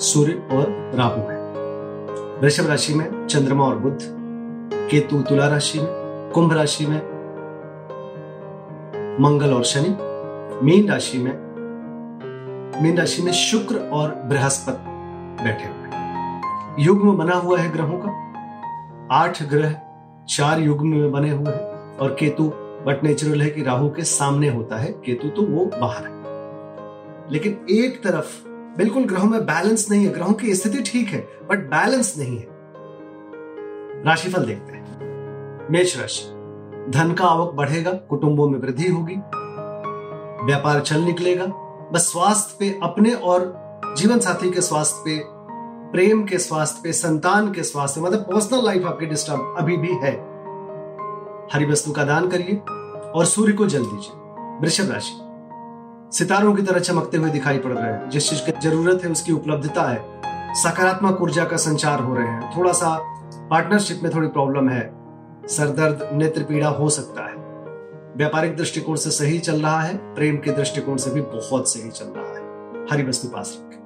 सूर्य और राहु है। वृषभ राशि में चंद्रमा और बुद्ध केतु तुला राशि में, कुंभ राशि में, मंगल और शनि, मीन राशि में, मीन राशि में शुक्र और बृहस्पति बैठे हुए युग्म बना हुआ है ग्रहों का। आठ ग्रह चार युग्म में बने हुए हैं और केतु बट नेचुरल है कि राहु के सामने होता है। केतु तो वो बाहर है। लेकिन एक तरफ़ बिल्कुल ग्रहों में बैलेंस नहीं है। ग्रहों की स्थिति ठीक है बट बैलेंस नहीं है। राशिफल देखते हैं। मेष राशि। धन का आवक बढ़ेगा, कुटुंबों में वृद्धि होगी, व्यापार चल निकलेगा, बस स्वास्थ्य पे अपने और जीवन साथी के स्वास्थ्य पे, प्रेम के स्वास्थ्य पे, संतान के स्वास्थ्य मतलब पर्सनल लाइफ आपकी डिस्टर्ब अभी भी है। हरी वस्तु का दान करिए और सूर्य को जल दीजिए। वृषभ राशि। सितारों की तरह चमकते हुए दिखाई पड़ रहे हैं। जिस चीज़ की ज़रूरत है, उसकी उपलब्धता है। सकारात्मक ऊर्जा का संचार हो रहे हैं। थोड़ा सा पार्टनरशिप में थोड़ी प्रॉब्लम है। सरदर्द नेत्र पीड़ा हो सकता है। व्यापारिक दृष्टिकोण से सही चल रहा है। प्रेम के दृष्टिकोण से भी बहुत सही चल रहा है। हरी वस्तु पास रखें।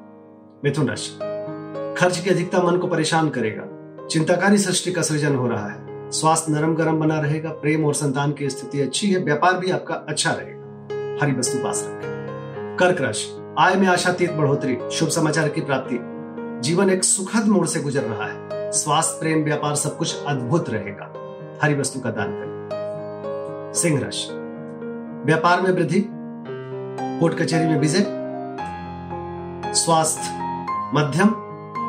मिथुन राशि। खर्च की अधिकता मन को परेशान करेगा। चिंताकारी सृष्टि का सृजन हो रहा है। स्वास्थ्य नरम गरम बना रहेगा। प्रेम और संतान की स्थिति अच्छी है। व्यापार भी आपका अच्छा रहेगा। हरी वस्तु पास रखें। कर्क राशि आय में आशातीत बढ़ोतरी, शुभ समाचार की प्राप्ति। जीवन एक सुखद मोड़ से गुजर रहा है। स्वास्थ्य, प्रेम, व्यापार सब कुछ अद्भुत रहेगा। हरी वस्तु का दान करें। सिंह राशि। व्यापार में वृद्धि, कोर्ट कचहरी में विजय, स्वास्थ्य मध्यम,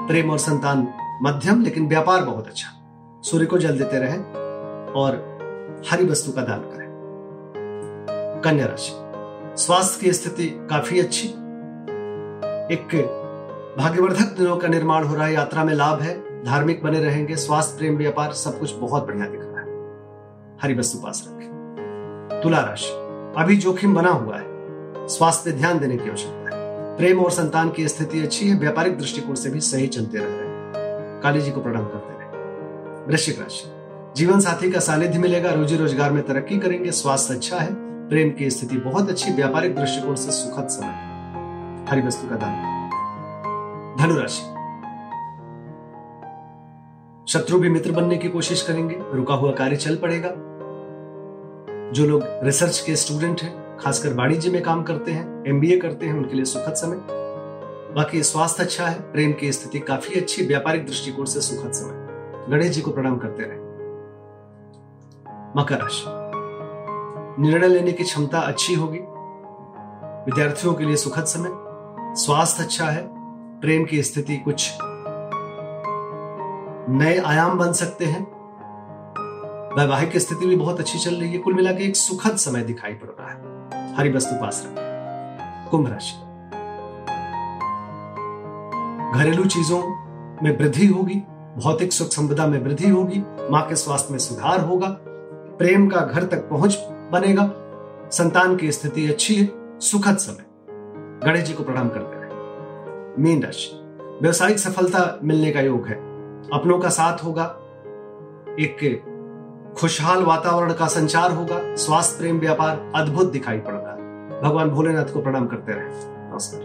प्रेम और संतान मध्यम, लेकिन व्यापार बहुत अच्छा। सूर्य को जल देते रहे और हरी वस्तु का दान करें। कन्या राशि। स्वास्थ्य की स्थिति काफ़ी अच्छी। एक भाग्यवर्धक दिनों का निर्माण हो रहा है। यात्रा में लाभ है, धार्मिक बने रहेंगे, स्वास्थ्य, प्रेम, व्यापार, सब कुछ बहुत बढ़िया दिख रहा है। हरी वस्तु पास रखें। तुला राशि, अभी जोखिम बना हुआ है। स्वास्थ्य ध्यान देने की आवश्यकता है। प्रेम और संतान की स्थिति अच्छी है, व्यापारिक दृष्टिकोण से भी सही चलते रह। रहे हैं काली जी को प्रणाम करते रहे। वृश्चिक राशि जीवन साथी का सानिध्य मिलेगा, रोजी रोज़गार में तरक्की करेंगे, स्वास्थ्य अच्छा है। प्रेम की स्थिति बहुत अच्छी व्यापारिक दृष्टिकोण से सुखद समय। हरी वस्तु का दान। धनुराशि। शत्रु भी मित्र बनने की कोशिश करेंगे, रुका हुआ कार्य चल पड़ेगा। जो लोग रिसर्च के स्टूडेंट हैं, खासकर वाणिज्य में काम करते हैं, एमबीए करते हैं, उनके लिए सुखद समय। बाकी स्वास्थ्य अच्छा है, प्रेम की स्थिति काफ़ी अच्छी, व्यापारिक दृष्टिकोण से सुखद समय। गणेश जी को प्रणाम करते रहे। मकर राशि। निर्णय लेने की क्षमता अच्छी होगी। विद्यार्थियों के लिए सुखद समय, स्वास्थ्य अच्छा है, प्रेम की स्थिति कुछ नए आयाम बन सकते हैं। वैवाहिक स्थिति भी बहुत अच्छी चल रही है। कुल मिला के एक सुखद समय दिखाई पड़ रहा है। हरी वस्तु पास कुंभ राशि। घरेलू चीज़ों में वृद्धि होगी, भौतिक सुख संपदा में वृद्धि होगी, माँ के स्वास्थ्य में सुधार होगा, प्रेम का घर तक पहुँच बनेगा। संतान की स्थिति अच्छी है, सुखद समय। गणेश जी को प्रणाम करते रहे मीन राशि, व्यवसायिक सफलता मिलने का योग है। अपनों का साथ होगा, एक खुशहाल वातावरण का संचार होगा, स्वास्थ्य, प्रेम, व्यापार अद्भुत दिखाई पड़ रहा है। भगवान भोलेनाथ को प्रणाम करते रहे। नमस्कार।